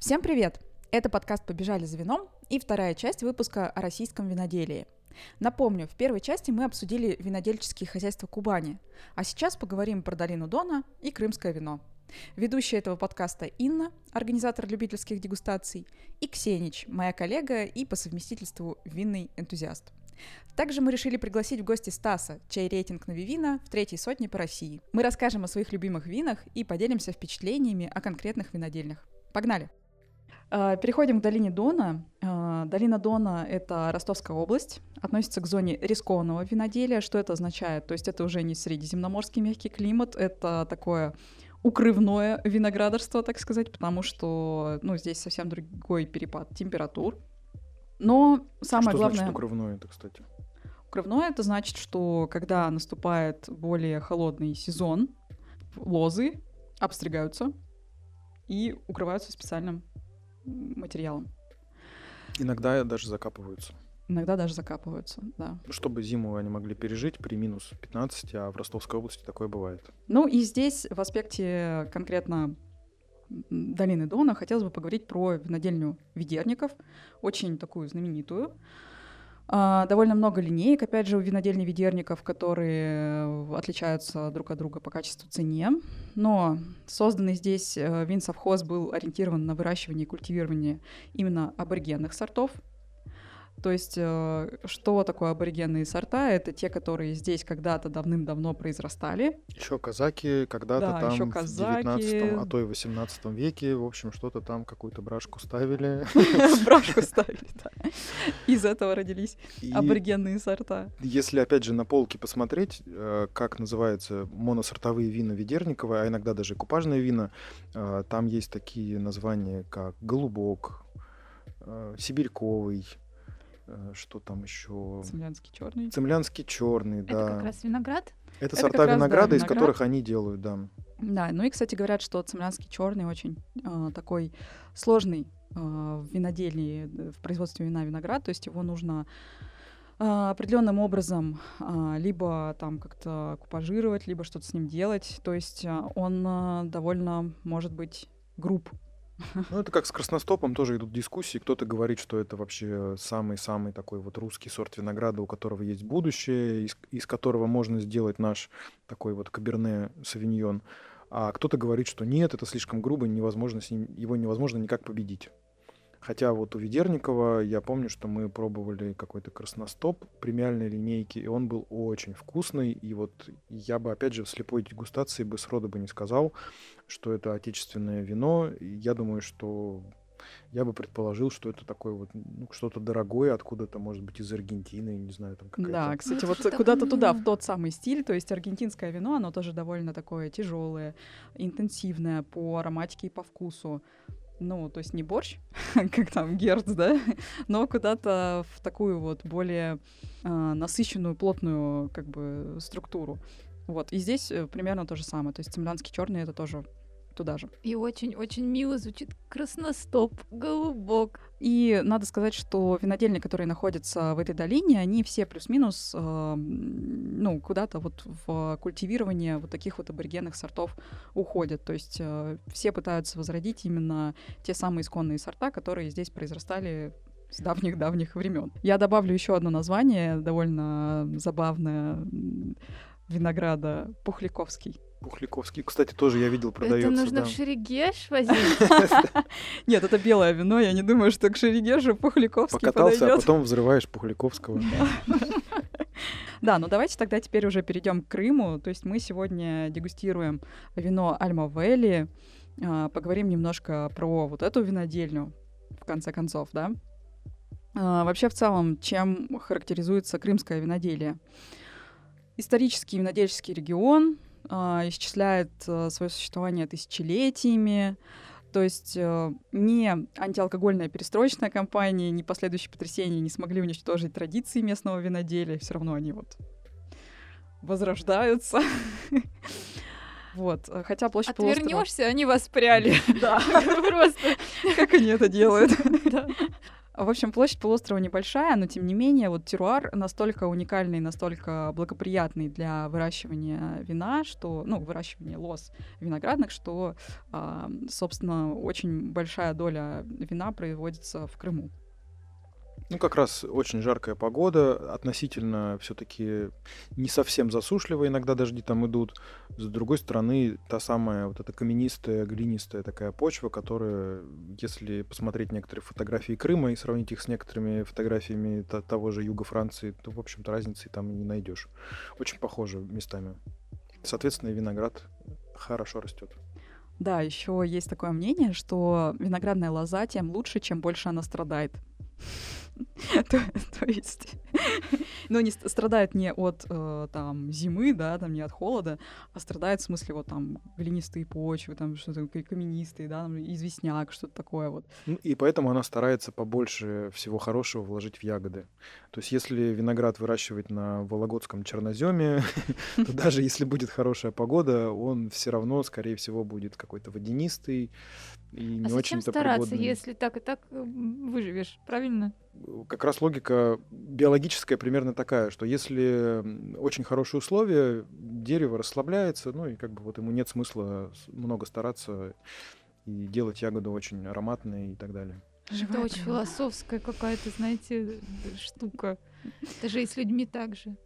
Всем привет! Это подкаст «Побежали за вином» и вторая часть выпуска о российском виноделии. Напомню, в первой части мы обсудили винодельческие хозяйства Кубани, а сейчас поговорим про долину Дона и крымское вино. Ведущая этого подкаста Инна, организатор любительских дегустаций, и Ксенич, моя коллега и по совместительству винный энтузиаст. Также мы решили пригласить в гости Стаса, чей рейтинг на Вивина в третьей сотне по России. Мы расскажем о своих любимых винах и поделимся впечатлениями о конкретных винодельнях. Погнали! А, переходим к долине Дона. А, долина Дона — это Ростовская область, относится к зоне рискованного виноделия. Что это означает? То есть это уже не средиземноморский мягкий климат, это такое укрывное виноградарство, так сказать, потому что ну, здесь совсем другой перепад температур. Но самое что главное... значит укрывное это, кстати? Укрывное это значит, что когда наступает более холодный сезон, лозы обстригаются и укрываются специальным материалом. Иногда даже закапываются. Иногда даже закапываются, да. Чтобы зиму они могли пережить при минус 15, а в Ростовской области такое бывает. Ну и здесь в аспекте конкретно долины Дона хотелось бы поговорить про винодельню Ведерников, очень такую знаменитую. А, довольно много линеек, опять же, у винодельни Ведерников, которые отличаются друг от друга по качеству цене. Но созданный здесь э, винсовхоз был ориентирован на выращивание и культивирование именно аборигенных сортов, то есть, э, что такое аборигенные сорта? Это те, которые здесь когда-то давным-давно произрастали. Еще казаки когда-то Да, там ещё в казаки. 19 а то и 18 веке, в общем, что-то там, какую-то брашку ставили. Брошку ставили, да. Из этого родились аборигенные сорта. если, опять же, на полке посмотреть, э, как называются моносортовые вина Ведерникова, а иногда даже купажные вина, э, там есть такие названия, как «Голубок», «Сибирьковый», что там еще... Цемлянский черный. Цемлянский черный, Это да. как раз виноград. Это Это сорта раз, да, винограда, из виноград. которых они делают, да. Да, ну и, кстати, говорят, что цемлянский черный очень а, такой сложный а, в виноделии, д- в производстве вина виноград, то есть его нужно а, определенным образом либо там как-то купажировать, либо что-то с ним делать. То есть он довольно может быть груб. Ну, это как с красностопом тоже идут дискуссии. Кто-то говорит, что это вообще самый-самый такой вот русский сорт винограда, у которого есть будущее, из, из которого можно сделать наш такой вот каберне савиньон. А кто-то говорит, что нет, это слишком грубо, невозможно с ним, его невозможно никак победить. Хотя вот у Ведерникова я помню, что мы пробовали какой-то красностоп премиальной линейки, и он был очень вкусный. И вот я бы, опять же, в слепой дегустации бы сроду бы не сказал, что это отечественное вино. И Я думаю, что я бы предположил, что это такое вот ну, что-то дорогое, откуда-то, может быть, из Аргентины, не знаю, там какая-то... Да, кстати, вот куда-то туда, в тот самый стиль. То есть аргентинское вино, оно тоже довольно такое тяжелое, интенсивное по ароматике и по вкусу. Ну, то есть не борщ, как там герц, да, но куда-то в такую вот более а, насыщенную, плотную как бы структуру. Вот. И здесь э, примерно то же самое. То есть цемлянский черный это тоже туда же. И очень-очень мило звучит красностоп, голубок. И надо сказать, что винодельни, которые находятся в этой долине, они все плюс-минус, э, ну, куда-то вот в культивирование вот таких вот аборигенных сортов уходят. То есть э, все пытаются возродить именно те самые исконные сорта, которые здесь произрастали с давних-давних времен. Я добавлю еще одно название, довольно забавное, винограда Пухляковский. Пухляковский, кстати, тоже я видел, продается. Это нужно да. в Шерегеш возить. Нет, это белое вино, я не думаю, что к Шерегешу Пухляковский Покатался, а потом взрываешь Пухляковского. Да, ну давайте тогда теперь уже перейдем к Крыму. То есть мы сегодня дегустируем вино Альма Вэлли, а, поговорим немножко про вот эту винодельню, в конце концов, да. А, Вообще, в целом, чем характеризуется крымское виноделие? Исторический винодельческий регион а, исчисляет а, свое существование тысячелетиями, то есть э, ни антиалкогольная перестроечная кампания, ни последующие потрясения не смогли уничтожить традиции местного виноделия. Все равно они вот возрождаются. Вот. э, Хотя площадь Отвернешься, они воспряли. Да. Просто. Как они это делают? В общем, площадь полуострова небольшая, но тем не менее, вот теруар настолько уникальный, настолько благоприятный для выращивания вина, что, ну, выращивания лоз виноградных, что, а, собственно, очень большая доля вина производится в Крыму. Ну, как раз очень жаркая погода, относительно все-таки не совсем засушливая, иногда дожди там идут. С другой стороны, та самая вот эта каменистая, глинистая такая почва, которая, если посмотреть некоторые фотографии Крыма и сравнить их с некоторыми фотографиями того же юга Франции, то, в общем-то, разницы там не найдешь. Очень похоже местами. Соответственно, виноград хорошо растет. Да, еще есть такое мнение, что виноградная лоза тем лучше, чем больше она страдает. то, то есть, ну, не страдает не от э, там зимы, да, там не от холода, а страдает в смысле вот там глинистые почвы, там что-то каменистые, да, там, известняк, что-то такое вот. Ну, и поэтому она старается побольше всего хорошего вложить в ягоды. То есть, если виноград выращивать на Вологодском черноземе, то даже если будет хорошая погода, он все равно, скорее всего, будет какой-то водянистый, и а не очень-то стараться, пригодный. если так и так э, выживешь, правильно? Как раз логика биологическая примерно такая, что если очень хорошие условия, дерево расслабляется, ну и как бы вот ему нет смысла много стараться и делать ягоду очень ароматной и так далее. Это очень философская какая-то, знаете, штука. Это же и с людьми так же.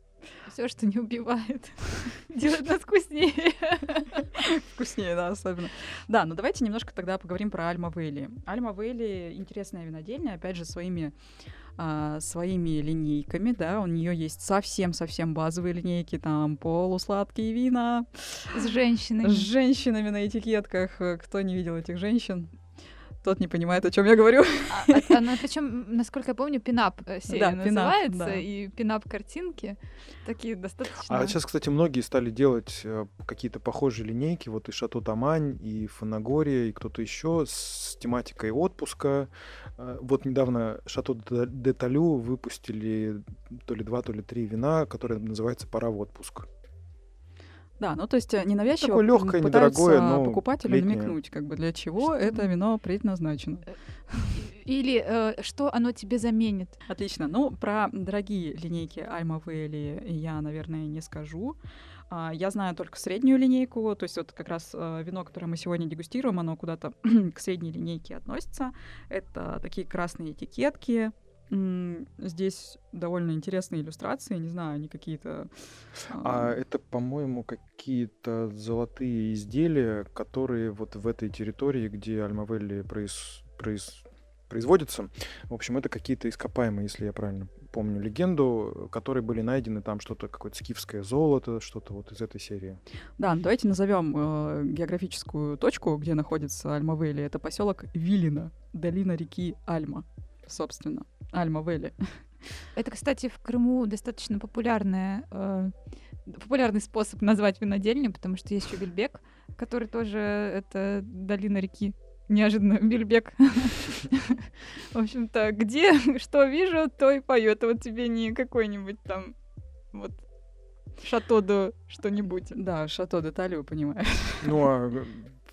Все, что не убивает, делает нас вкуснее. Вкуснее, да, особенно. Да, ну давайте немножко тогда поговорим про Альма Вейли. Альма Вейли интересная винодельня, опять же, своими а, своими линейками, да, у нее есть совсем-совсем базовые линейки, там полусладкие вина. С женщинами. С женщинами на этикетках. Кто не видел этих женщин? Тот не понимает, о чем я говорю. А, а, она, причем, насколько я помню, пинап э, серия да, называется, пинап, да. и пинап картинки такие достаточно. А сейчас, кстати, многие стали делать э, какие-то похожие линейки, вот и Шато Тамань, и Фанагория, и кто-то еще с тематикой отпуска. Э, вот недавно Шато де Талю выпустили то ли два, то ли три вина, которые называются «Пора в отпуск». Да, ну то есть э, ненавязчиво Такое легкое, недорогое, но покупателю летнее. намекнуть, как бы для чего что? это вино предназначено. Э, или э, что оно тебе заменит. Отлично. Ну, про дорогие линейки Альма Вейли я, наверное, не скажу. А, я знаю только среднюю линейку, то есть вот как раз э, вино, которое мы сегодня дегустируем, оно куда-то к средней линейке относится. Это такие красные этикетки, Здесь довольно интересные иллюстрации, не знаю, они какие-то... А это, по-моему, какие-то золотые изделия, которые вот в этой территории, где Альмавелли произ... Произ... производится, в общем, это какие-то ископаемые, если я правильно помню легенду, которые были найдены там что-то, какое-то скифское золото, что-то вот из этой серии. Да, давайте назовем э, географическую точку, где находится Альмавелли. Это поселок Вилина, долина реки Альма, собственно. Альма-Вэлли. Это, кстати, в Крыму достаточно популярная, э, популярный способ назвать винодельню, потому что есть еще Бельбек, который тоже это долина реки. Неожиданно Бельбек. В общем-то, где что вижу, то и пою. Это вот тебе не какой-нибудь там вот Шато до что-нибудь. Да, Шато де Талию, понимаешь. Ну, а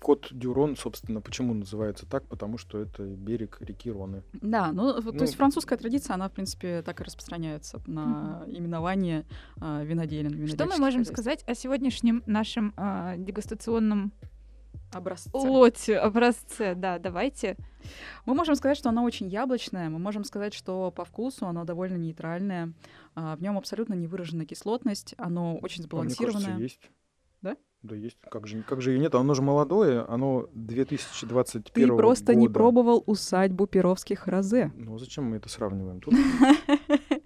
Кот Дюрон, собственно, почему называется так? Потому что это берег реки Роны. Да, ну, ну то есть французская традиция, она, в принципе, так и распространяется на mm-hmm. именование э, виноделин. Что мы можем сказать о сегодняшнем нашем э, дегустационном образце. Лоте, образце, да, давайте. Мы можем сказать, что оно очень яблочное, мы можем сказать, что по вкусу оно довольно нейтральное, а, в нем абсолютно не выражена кислотность, оно очень сбалансированное. А мне кажется, есть. Да есть. Как же, как же ее нет? Оно же молодое, оно 2021 Ты просто года. не пробовал усадьбу Перовских Розе. Ну зачем мы это сравниваем тут?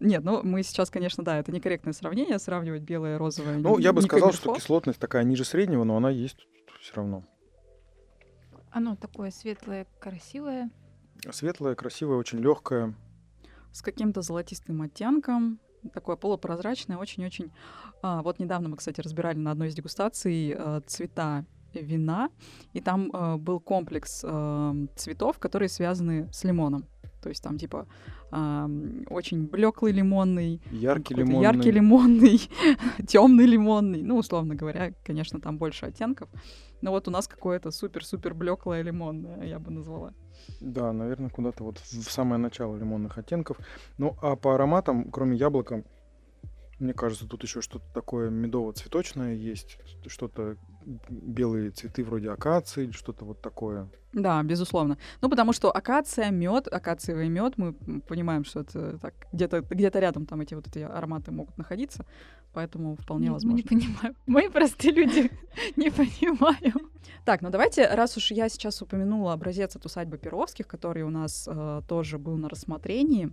Нет, ну мы сейчас, конечно, да, это некорректное сравнение, сравнивать белое и розовое. Ну, я бы сказал, что кислотность такая ниже среднего, но она есть все равно. Оно такое светлое, красивое. Светлое, красивое, очень легкое. С каким-то золотистым оттенком такое полупрозрачное, очень-очень... А, вот недавно мы, кстати, разбирали на одной из дегустаций а, цвета вина, и там а, был комплекс а, цветов, которые связаны с лимоном. То есть там типа ам, очень блеклый лимонный, Яркий лимонный. яркий лимонный, темный лимонный. Ну, условно говоря, конечно, там больше оттенков. Но вот у нас какое-то супер-супер блеклое лимонное, я бы назвала. Да, наверное, куда-то вот в самое начало лимонных оттенков. Ну, а по ароматам, кроме яблока, мне кажется, тут еще что-то такое медово-цветочное есть, что-то белые цветы вроде акации или что-то вот такое. Да, безусловно. Ну, потому что акация, мед, акациевый мед, мы понимаем, что это так где-то где рядом там эти вот эти ароматы могут находиться, поэтому вполне Нет, Мы возможно. не понимаем. Мы простые люди не понимаем. Так, ну давайте, раз уж я сейчас упомянула образец от усадьбы Перовских, который у нас э, тоже был на рассмотрении,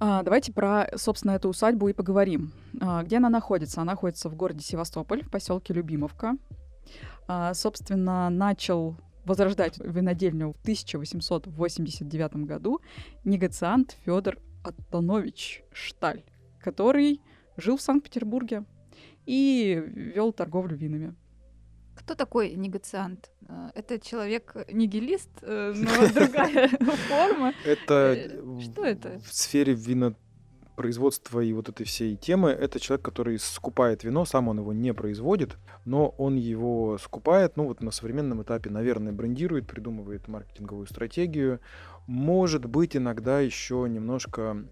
давайте про, собственно, эту усадьбу и поговорим. А, где она находится? Она находится в городе Севастополь, в поселке Любимовка. А, собственно, начал возрождать винодельню в 1889 году негациант Федор Антонович Шталь, который жил в Санкт-Петербурге и вел торговлю винами. Кто такой негациант? Э, Это человек-нигилист, э, но другая форма. Это Э, что это? В сфере винопроизводства и вот этой всей темы, это человек, который скупает вино, сам он его не производит, но он его скупает, ну вот на современном этапе, наверное, брендирует, придумывает маркетинговую стратегию, может быть, иногда еще немножко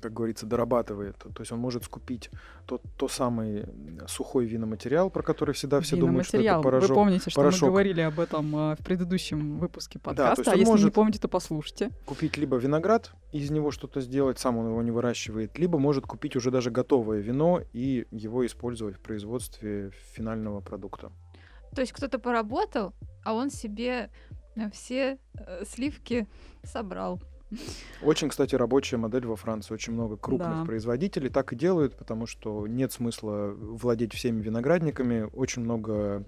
как говорится, дорабатывает. То есть он может скупить тот, то самый сухой виноматериал, про который всегда все думают, что это порошок. Вы помните, что порошок. мы говорили об этом э, в предыдущем выпуске то подкаста. есть а он если не может- помните, то послушайте. купить либо виноград, из него что-то сделать, сам он его не выращивает, либо может купить уже даже готовое вино и его использовать в производстве финального продукта. То есть кто-то поработал, а он себе э, все э, сливки собрал. Очень, кстати, рабочая модель во Франции. Очень много крупных Да. производителей так и делают, потому что нет смысла владеть всеми виноградниками. Очень много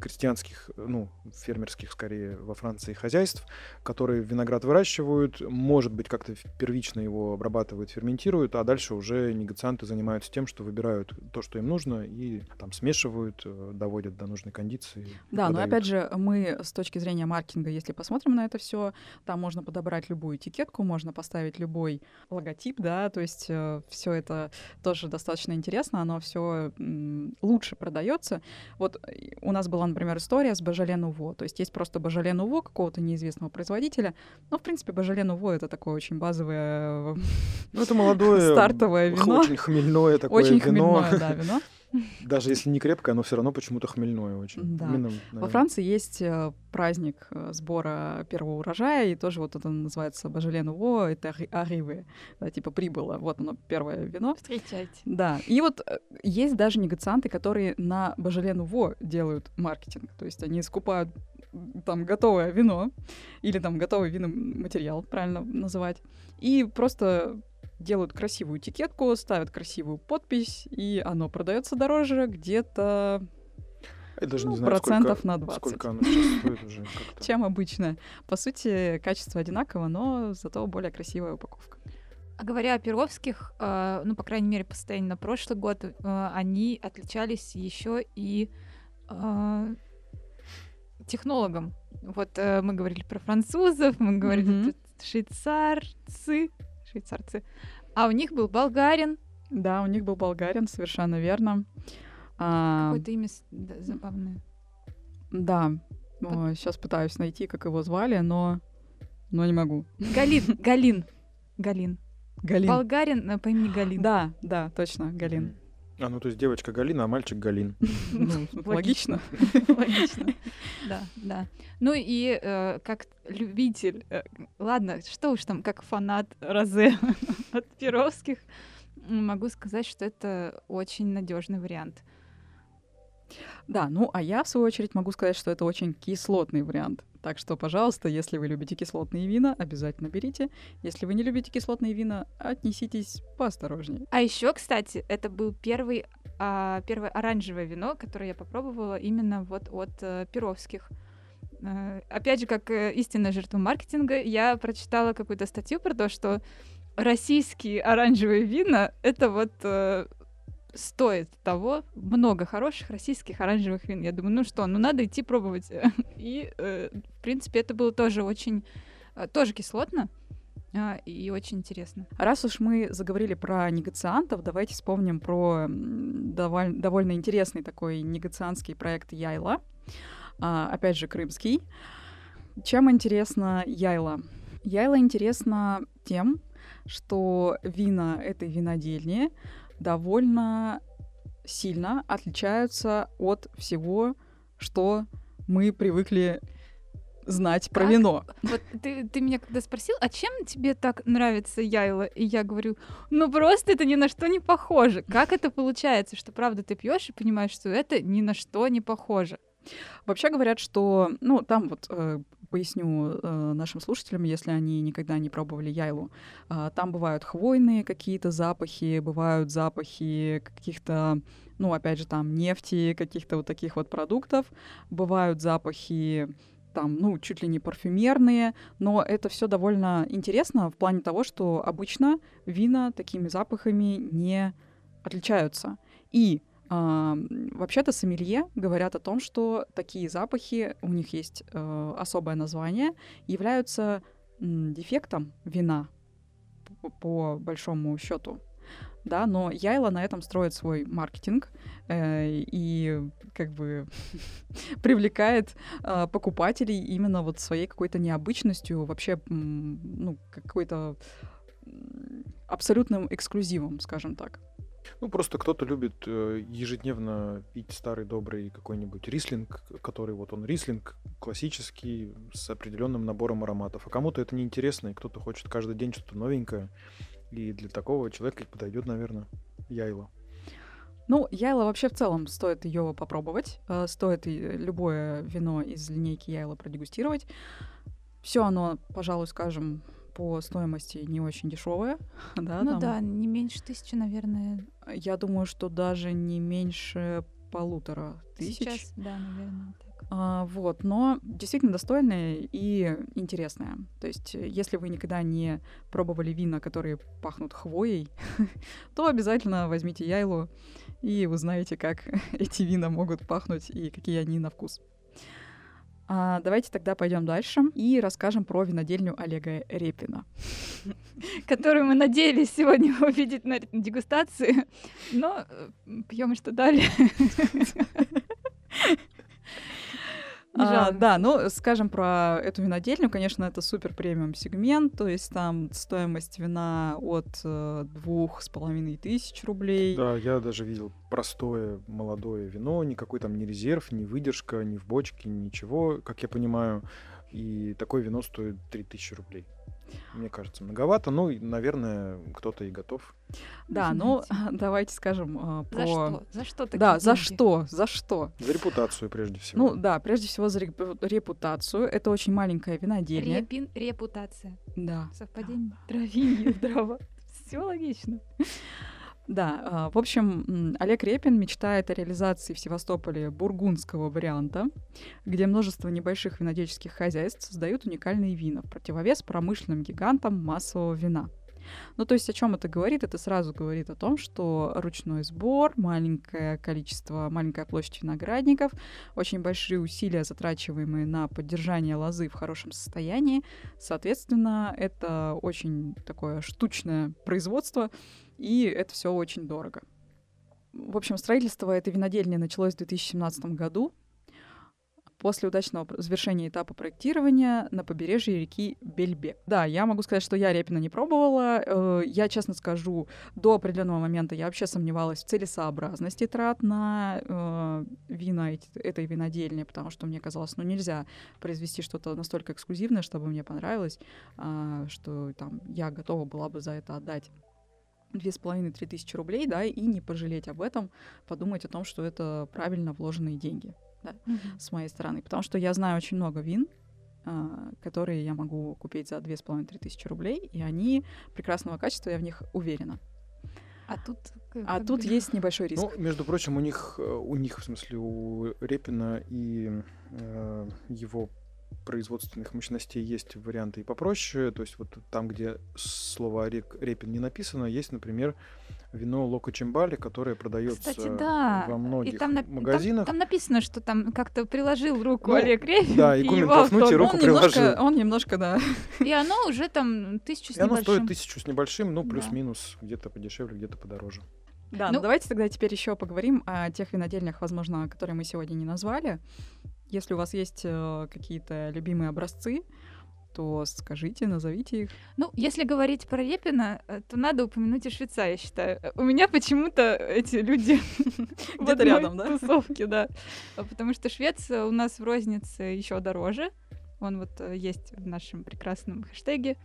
крестьянских, ну, фермерских, скорее, во Франции хозяйств, которые виноград выращивают, может быть, как-то первично его обрабатывают, ферментируют, а дальше уже негацианты занимаются тем, что выбирают то, что им нужно, и там смешивают, э, доводят до нужной кондиции. Да, но продают. опять же, мы с точки зрения маркетинга, если посмотрим на это все, там можно подобрать любую этикетку, можно поставить любой логотип, да, то есть все это тоже достаточно интересно, оно все лучше продается. Вот э, у нас была, например, история с Божале Нуво, то есть есть просто Божале Нуво какого-то неизвестного производителя, но, в принципе, Божале Нуво — это такое очень базовое, Ну, это молодое, стартовое вино. очень хмельное такое очень вино. хмельное, да, вино. Даже если не крепкое, оно все равно почему-то хмельное очень. Да. Именно, Во. Франции есть э, праздник э, сбора первого урожая, и тоже вот это называется Божеле Нуво, это арривы, да, типа прибыло, вот оно, первое вино. Встречайте. Да, и вот э, есть даже негацианты, которые на Божеле Нуво делают маркетинг, то есть они скупают там готовое вино или там готовый виноматериал, правильно называть, и просто делают красивую этикетку, ставят красивую подпись, и оно продается дороже где-то Я даже ну, не знаю, процентов сколько, на 20. сколько оно сейчас стоит уже. чем обычно. По сути, качество одинаково, но зато более красивая упаковка. А говоря о Перовских, э, ну, по крайней мере, по состоянию на прошлый год, э, они отличались еще и э, технологом. Вот э, мы говорили про французов, мы говорили про швейцарцы, швейцарцы, а у них был болгарин, Да, у них был болгарин, совершенно верно. А, какое-то имя да, забавное. да, сейчас пытаюсь найти, как его звали, но, но не могу. Галин, Галин, Галин. Галин. Болгарин э, по имени Галин. Да, да, точно, Галин. А, ну то есть девочка Галина, а мальчик Галин. Ну, логично. Логично. Да, да. Ну и э, как любитель, э, ладно, что уж там, как фанат Розе от Перовских, могу сказать, что это очень надежный вариант. Да, ну а я, в свою очередь, могу сказать, что это очень кислотный вариант. Так что, пожалуйста, если вы любите кислотные вина, обязательно берите. Если вы не любите кислотные вина, отнеситесь поосторожнее. А еще, кстати, это был первый, а, первое оранжевое вино, которое я попробовала именно вот от э, Перовских. Э, опять же, как э, истинная жертва маркетинга, я прочитала какую-то статью про то, что российские оранжевые вина это вот стоит того. Много хороших российских оранжевых вин. Я думаю, ну что, ну надо идти пробовать. И, э, в принципе, это было тоже очень э, тоже кислотно а, и очень интересно. Раз уж мы заговорили про негациантов, давайте вспомним про довольно, довольно интересный такой негациантский проект Яйла. А, опять же, крымский. Чем интересно Яйла? Яйла интересно тем, что вина этой винодельни довольно сильно отличаются от всего, что мы привыкли знать про Как? вино. Вот ты, ты меня когда спросил, а чем тебе так нравится Яйла? И я говорю, ну просто это ни на что не похоже. Как это получается, что правда ты пьешь и понимаешь, что это ни на что не похоже? Вообще говорят, что, ну, там вот э, поясню э, нашим слушателям, если они никогда не пробовали яйлу. Э, там бывают хвойные какие-то запахи, бывают запахи каких-то, ну, опять же, там нефти, каких-то вот таких вот продуктов, бывают запахи там, ну, чуть ли не парфюмерные, но это все довольно интересно в плане того, что обычно вина такими запахами не отличаются. И вообще-то сомелье говорят о том, что такие запахи, у них есть э, особое название, являются дефектом вина по, большому счету. Да, но Яйла на этом строит свой маркетинг э, и как бы привлекает э, покупателей именно вот своей какой-то необычностью, вообще, ну, какой-то абсолютным эксклюзивом, скажем так. Ну, просто кто-то любит э, ежедневно пить старый добрый какой-нибудь рислинг, который вот он рислинг классический с определенным набором ароматов. А кому-то это неинтересно, и кто-то хочет каждый день что-то новенькое. И для такого человека подойдет, наверное, яйло. Ну, Яйла вообще в целом стоит ее попробовать. э, Стоит и любое вино из линейки Яйла продегустировать. Все оно, пожалуй, скажем, по стоимости не очень дешевое. да, ну там, да, не меньше тысячи, наверное. Я думаю, что даже не меньше полутора тысяч. Сейчас, да, наверное, так. А, вот, но действительно достойное и интересное. То есть, э, если вы никогда не пробовали вина, которые пахнут хвоей, то обязательно возьмите яйлу и узнаете, как эти вина могут пахнуть и какие они на вкус. А, давайте тогда пойдем дальше и расскажем про винодельню Олега Репина. Которую мы надеялись сегодня увидеть на дегустации, но пьем что дали. А, да, ну, скажем про эту винодельню, конечно, это супер премиум сегмент, то есть там стоимость вина от э, двух с половиной тысяч рублей. Да, я даже видел простое молодое вино, никакой там ни резерв, ни выдержка, ни в бочке, ничего, как я понимаю. И такое вино стоит 3000 рублей. Мне кажется, многовато. Ну, наверное, кто-то и готов. Да, Ну, ну, давайте скажем э, про... За что? За что такие Да, за деньги? что? За что? За репутацию, прежде всего. Ну да, прежде всего за реп- репутацию. Это очень маленькая винодельня. Репин, репутация. Да. Совпадение? Дровинье, здраво. Все логично. Да, а, в общем, Олег Репин мечтает о реализации в Севастополе бургундского варианта, где множество небольших винодельческих хозяйств создают уникальные вина в противовес промышленным гигантам массового вина. Ну, то есть о чем это говорит? Это сразу говорит о том, что ручной сбор, маленькое количество, маленькая площадь виноградников, очень большие усилия, затрачиваемые на поддержание лозы в хорошем состоянии. Соответственно, это очень такое штучное производство, и это все очень дорого. В общем, строительство этой винодельни началось в 2017 году после удачного завершения этапа проектирования на побережье реки Бельбек. Да, я могу сказать, что я Репина не пробовала. Э, Я, честно скажу, до определенного момента я вообще сомневалась в целесообразности трат на э, вина этой винодельни, потому что мне казалось, ну нельзя произвести что-то настолько эксклюзивное, чтобы мне понравилось, а, что там я готова была бы за это отдать две с половиной-три тысячи рублей, да, и не пожалеть об этом, подумать о том, что это правильно вложенные деньги с моей стороны. Потому что я знаю очень много вин, а, которые я могу купить за две с половиной-три тысячи рублей, и они прекрасного качества, я в них уверена. А тут... как- А как тут бы- есть небольшой риск. Ну, между прочим, у них, э, у них, в смысле, у Репина и э, его производственных мощностей есть варианты и попроще. То есть вот там, где слово репин не написано, есть, например, вино Локо Чимбали, которое продается Кстати, да. во многих и там, магазинах. Там, там написано, что там как-то приложил руку Ну, Олег Репин. да, и и Кумин его толкнуть, и руку он немножко, приложил. он немножко, да. И оно уже там тысячу с И оно небольшим. стоит тысячу с небольшим, ну, Да. плюс-минус, где-то подешевле, где-то подороже. Да, Ну- ну давайте тогда теперь еще поговорим о тех винодельнях, возможно, которые мы сегодня не назвали. Если у вас есть э, какие-то любимые образцы, то скажите, назовите их. Ну, если говорить про Репина, э, то надо упомянуть и Швеца, я считаю. Э, У меня почему-то эти люди в Где-то одной рядом, да? тусовке, да. А Потому что швец э, у нас в рознице еще дороже. Он вот э, есть в нашем прекрасном хэштеге.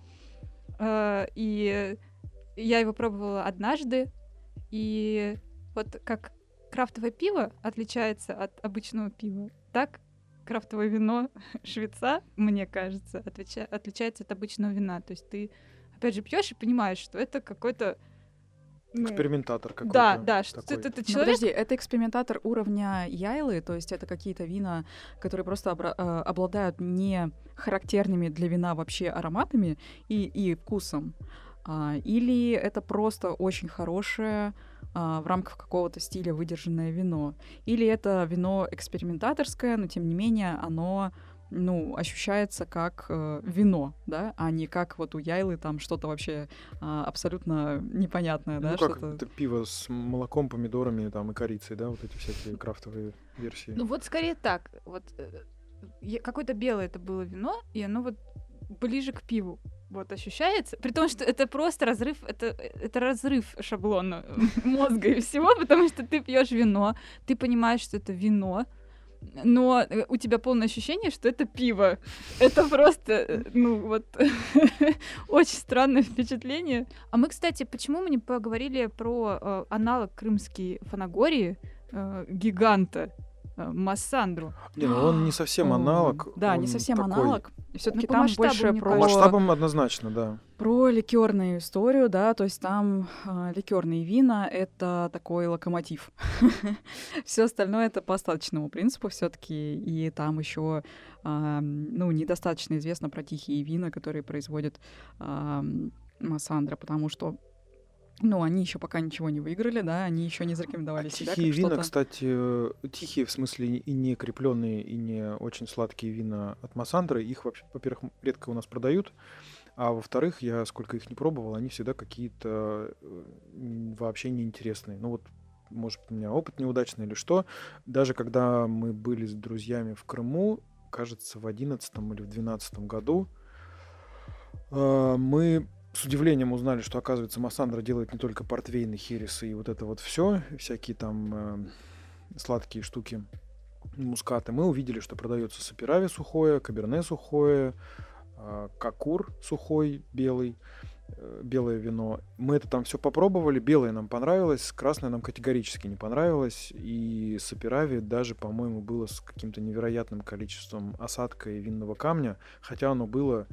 Э, И я его пробовала однажды. И вот как крафтовое пиво отличается от обычного пива, так крафтовое вино швеца, мне кажется, отвеча- отличается от обычного вина. То есть ты, опять же, пьешь и понимаешь, что это какой-то... ну, Экспериментатор какой-то. да, да, что это Ну, человек... подожди, это экспериментатор уровня яйлы, то есть это какие-то вина, которые просто обра- э, обладают не характерными для вина вообще ароматами и, и вкусом, а, или это просто очень хорошее а, в рамках какого-то стиля выдержанное вино, или это вино экспериментаторское, но тем не менее оно ну, ощущается как э, вино, да, а не как вот у Яйлы там что-то вообще а, абсолютно непонятное, да, ну, как что-то... это пиво с молоком, помидорами там, и корицей, да, вот эти всякие крафтовые версии. Ну вот скорее так. Вот э, какое-то белое это было вино, и оно вот ближе к пиву вот ощущается, при том, что это просто разрыв, это, это разрыв шаблона э, мозга и всего, потому что ты пьешь вино, ты понимаешь, что это вино, но э, у тебя полное ощущение, что это пиво. Это просто, э, ну вот, очень странное впечатление. А мы, кстати, почему мы не поговорили про аналог крымский фанагории, гиганта, Массандру? Не, ну он не совсем аналог. Да, не совсем такой- аналог. Все-таки по там масштабу, больше про, По масштабам однозначно, да. про ликерную историю, да, то есть там а, ликерные вина это такой локомотив. Все остальное это по остаточному принципу все-таки, и там еще ну недостаточно известно про тихие вина, которые производит а, Массандра, потому что ну, они еще пока ничего не выиграли, да, они еще не зарекомендовали А себя. тихие вина, кстати, э, тихие в смысле и не крепленные, и не очень сладкие вина от Массандры, их вообще, во-первых, редко у нас продают, а во-вторых, я сколько их не пробовал, они всегда какие-то э, вообще неинтересные. Ну вот, может, у меня опыт неудачный или что. Даже когда мы были с друзьями в Крыму, кажется, в одиннадцатом или в двенадцатом году, э, мы с удивлением узнали, что, оказывается, Массандра делает не только портвейны, хересы и вот это вот все, всякие там э, сладкие штуки, мускаты. Мы увидели, что продается саперави сухое, каберне сухое, э, какур сухой, белый, э, белое вино. Мы это там все попробовали, белое нам понравилось, красное нам категорически не понравилось, и саперави даже, по-моему, было с каким-то невероятным количеством осадка и винного камня, хотя оно было,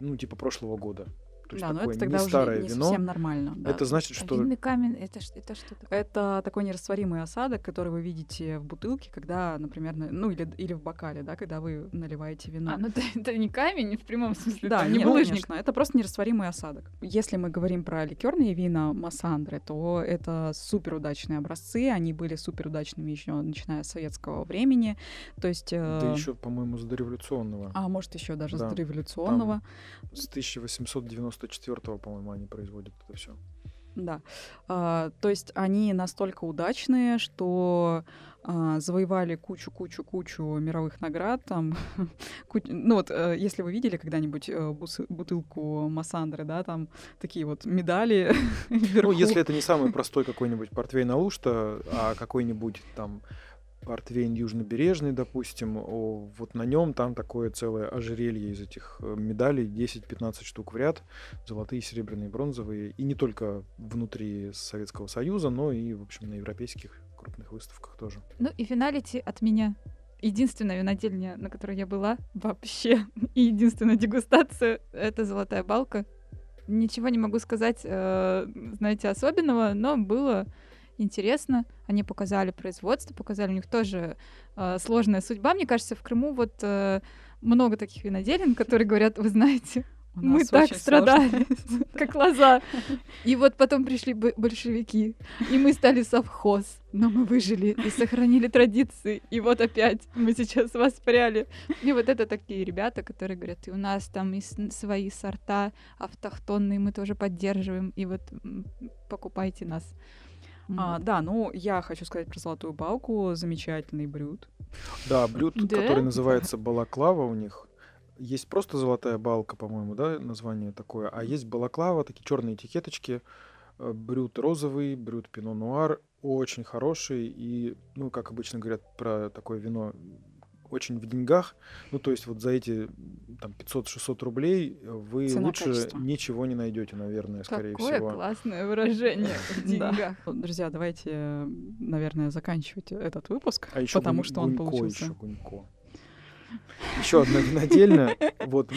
ну, типа прошлого года. То есть Да, но такое это тогда не уже старое не вино. совсем нормально. да. Это значит, что Винный камень, это, это что такое? Это такой нерастворимый осадок, который вы видите в бутылке, когда, например, на- ну или, или в бокале, да, когда вы наливаете вино. А, ну это, это не камень в прямом смысле, Да, там не булыжник. конечно, это просто нерастворимый осадок. Если мы говорим про ликерные вина Массандры, то это супер удачные образцы, они были супер удачными еще начиная с советского времени, то есть... да э, еще, по-моему, с дореволюционного. А может еще даже Да, с революционного. С 1894 по-моему, они производят это все. Да. А, то есть они настолько удачные, что а, завоевали кучу-кучу-кучу мировых наград. Там, ку- ну вот, э, если вы видели когда-нибудь э, бутылку Массандры, да, там такие вот медали Ну, если это не самый простой какой-нибудь портвейн Алушта, а какой-нибудь там портвейн южнобережный, допустим, о, вот на нем там такое целое ожерелье из этих э, медалей, 10-15 штук в ряд, золотые, серебряные, бронзовые, и не только внутри Советского Союза, но и, в общем, на европейских крупных выставках тоже. Ну и финалити от меня. Единственная винодельня, на которой я была вообще, и единственная дегустация — это «Золотая балка». Ничего не могу сказать, э, знаете, особенного, но было интересно. Они показали производство, показали, у них тоже э, сложная судьба. Мне кажется, в Крыму вот э, много таких виноделин, которые говорят, вы знаете, мы так страдали, как лоза. И вот потом пришли большевики, и мы стали совхоз. Но мы выжили и сохранили традиции. И вот опять мы сейчас воспряли. И вот это такие ребята, которые говорят, и у нас там и свои сорта автохтонные мы тоже поддерживаем. И вот покупайте нас. А, Вот. да, ну я хочу сказать про золотую балку, замечательный брют. Да, блюд, Да? который называется балаклава у них. Есть просто золотая балка, по-моему, да, название такое. А есть балаклава, такие черные этикеточки. э, Брют розовый, брют пино нуар. Очень хороший. И, ну, как обычно говорят про такое вино, очень в деньгах. Ну, то есть вот за эти там 500-600 рублей вы Цена, лучше качество. ничего не найдете, наверное, скорее Какое всего. классное выражение в деньгах. Друзья, давайте, наверное, заканчивать этот выпуск, А потому что он получился. еще одна винодельня. Вот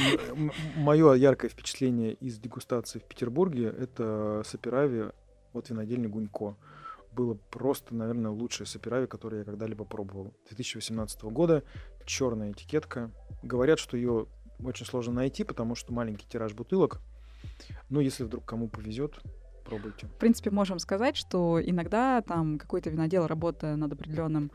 мое яркое впечатление из дегустации в Петербурге это Саперави от винодельни Гунько. Было просто, наверное, лучшее Саперави, которое я когда-либо пробовал. 2018 года, черная этикетка. Говорят, что ее очень сложно найти, потому что маленький тираж бутылок. Но если вдруг кому повезет, пробуйте. В принципе, можем сказать, что иногда там какой-то винодел, работая над определенным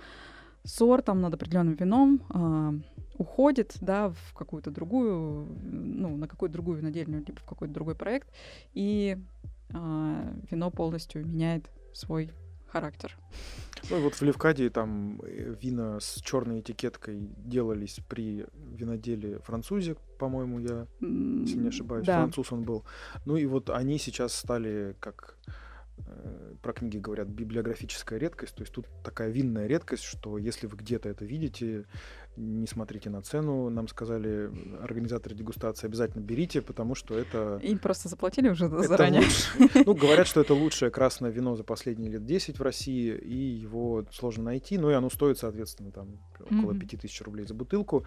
сортом, над определенным вином, а, уходит, да, в какую-то другую, ну, на какую-то другую винодельню, либо в какой-то другой проект, и а, вино полностью меняет свой характер. Ну вот в Левкаде там э, вина с черной этикеткой делались при виноделе французе, по-моему, я, если не ошибаюсь, Да. француз он был. Ну и вот они сейчас стали, как э, про книги говорят, библиографическая редкость. То есть тут такая винная редкость, что если вы где-то это видите, не смотрите на цену. Нам сказали организаторы дегустации, обязательно берите, потому что это... Им просто заплатили уже это заранее. лучше- Ну, говорят, что это лучшее красное вино за последние лет 10 в России, и его сложно найти. Ну, и оно стоит, соответственно, там около Мгм. 5000 рублей за бутылку.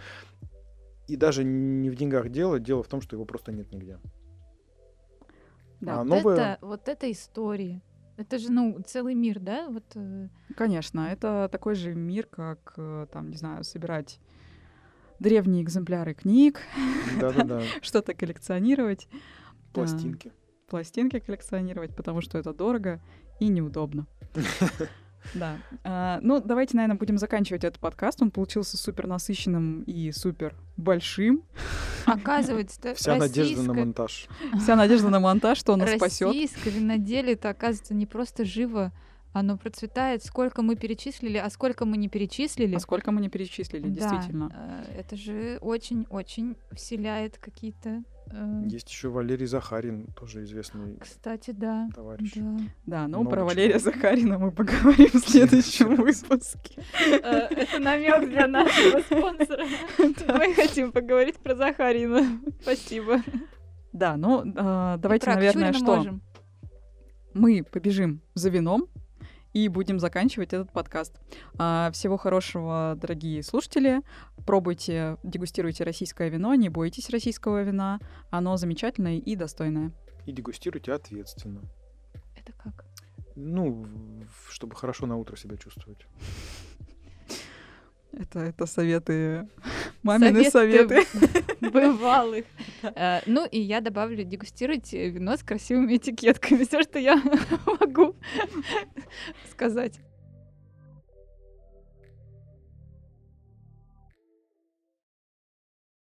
И даже не в деньгах дело, дело в том, что его просто нет нигде. Да, А Вот новое- это, вот это история. Это же, ну, целый мир, да? Вот э, Конечно, это такой же мир, как, э, там, не знаю, собирать древние экземпляры книг, что-то коллекционировать. Пластинки. пластинки коллекционировать, потому что это дорого и неудобно. Да. А, ну, давайте, наверное, будем заканчивать этот подкаст. Он получился супер насыщенным и супер большим. оказывается, Вся надежда на монтаж. Вся надежда на монтаж, что он нас спасет. Российское виноделие это оказывается не просто живо, оно процветает. Сколько мы перечислили, а сколько мы не перечислили. А сколько мы не перечислили, Да, действительно. э, это же очень-очень вселяет какие-то. Э, Есть еще Валерий Захарин, тоже известный Кстати, да. товарищ. Да. Да, ну Много про чего. Валерия Захарина мы поговорим в следующем выпуске. Э, Это намек для нашего спонсора. Мы хотим поговорить про Захарина. Спасибо. Да, ну а, давайте, наверное, что? мы побежим за вином и будем заканчивать этот подкаст. А, Всего хорошего, дорогие слушатели. Пробуйте, дегустируйте российское вино, не бойтесь российского вина. Оно замечательное и достойное. И дегустируйте ответственно. Это как? Ну, чтобы хорошо на утро себя чувствовать. Это, это советы, мамины советы. бывалых. Э, Ну и я добавлю, дегустируйте вино с красивыми этикетками. Все, что я могу сказать.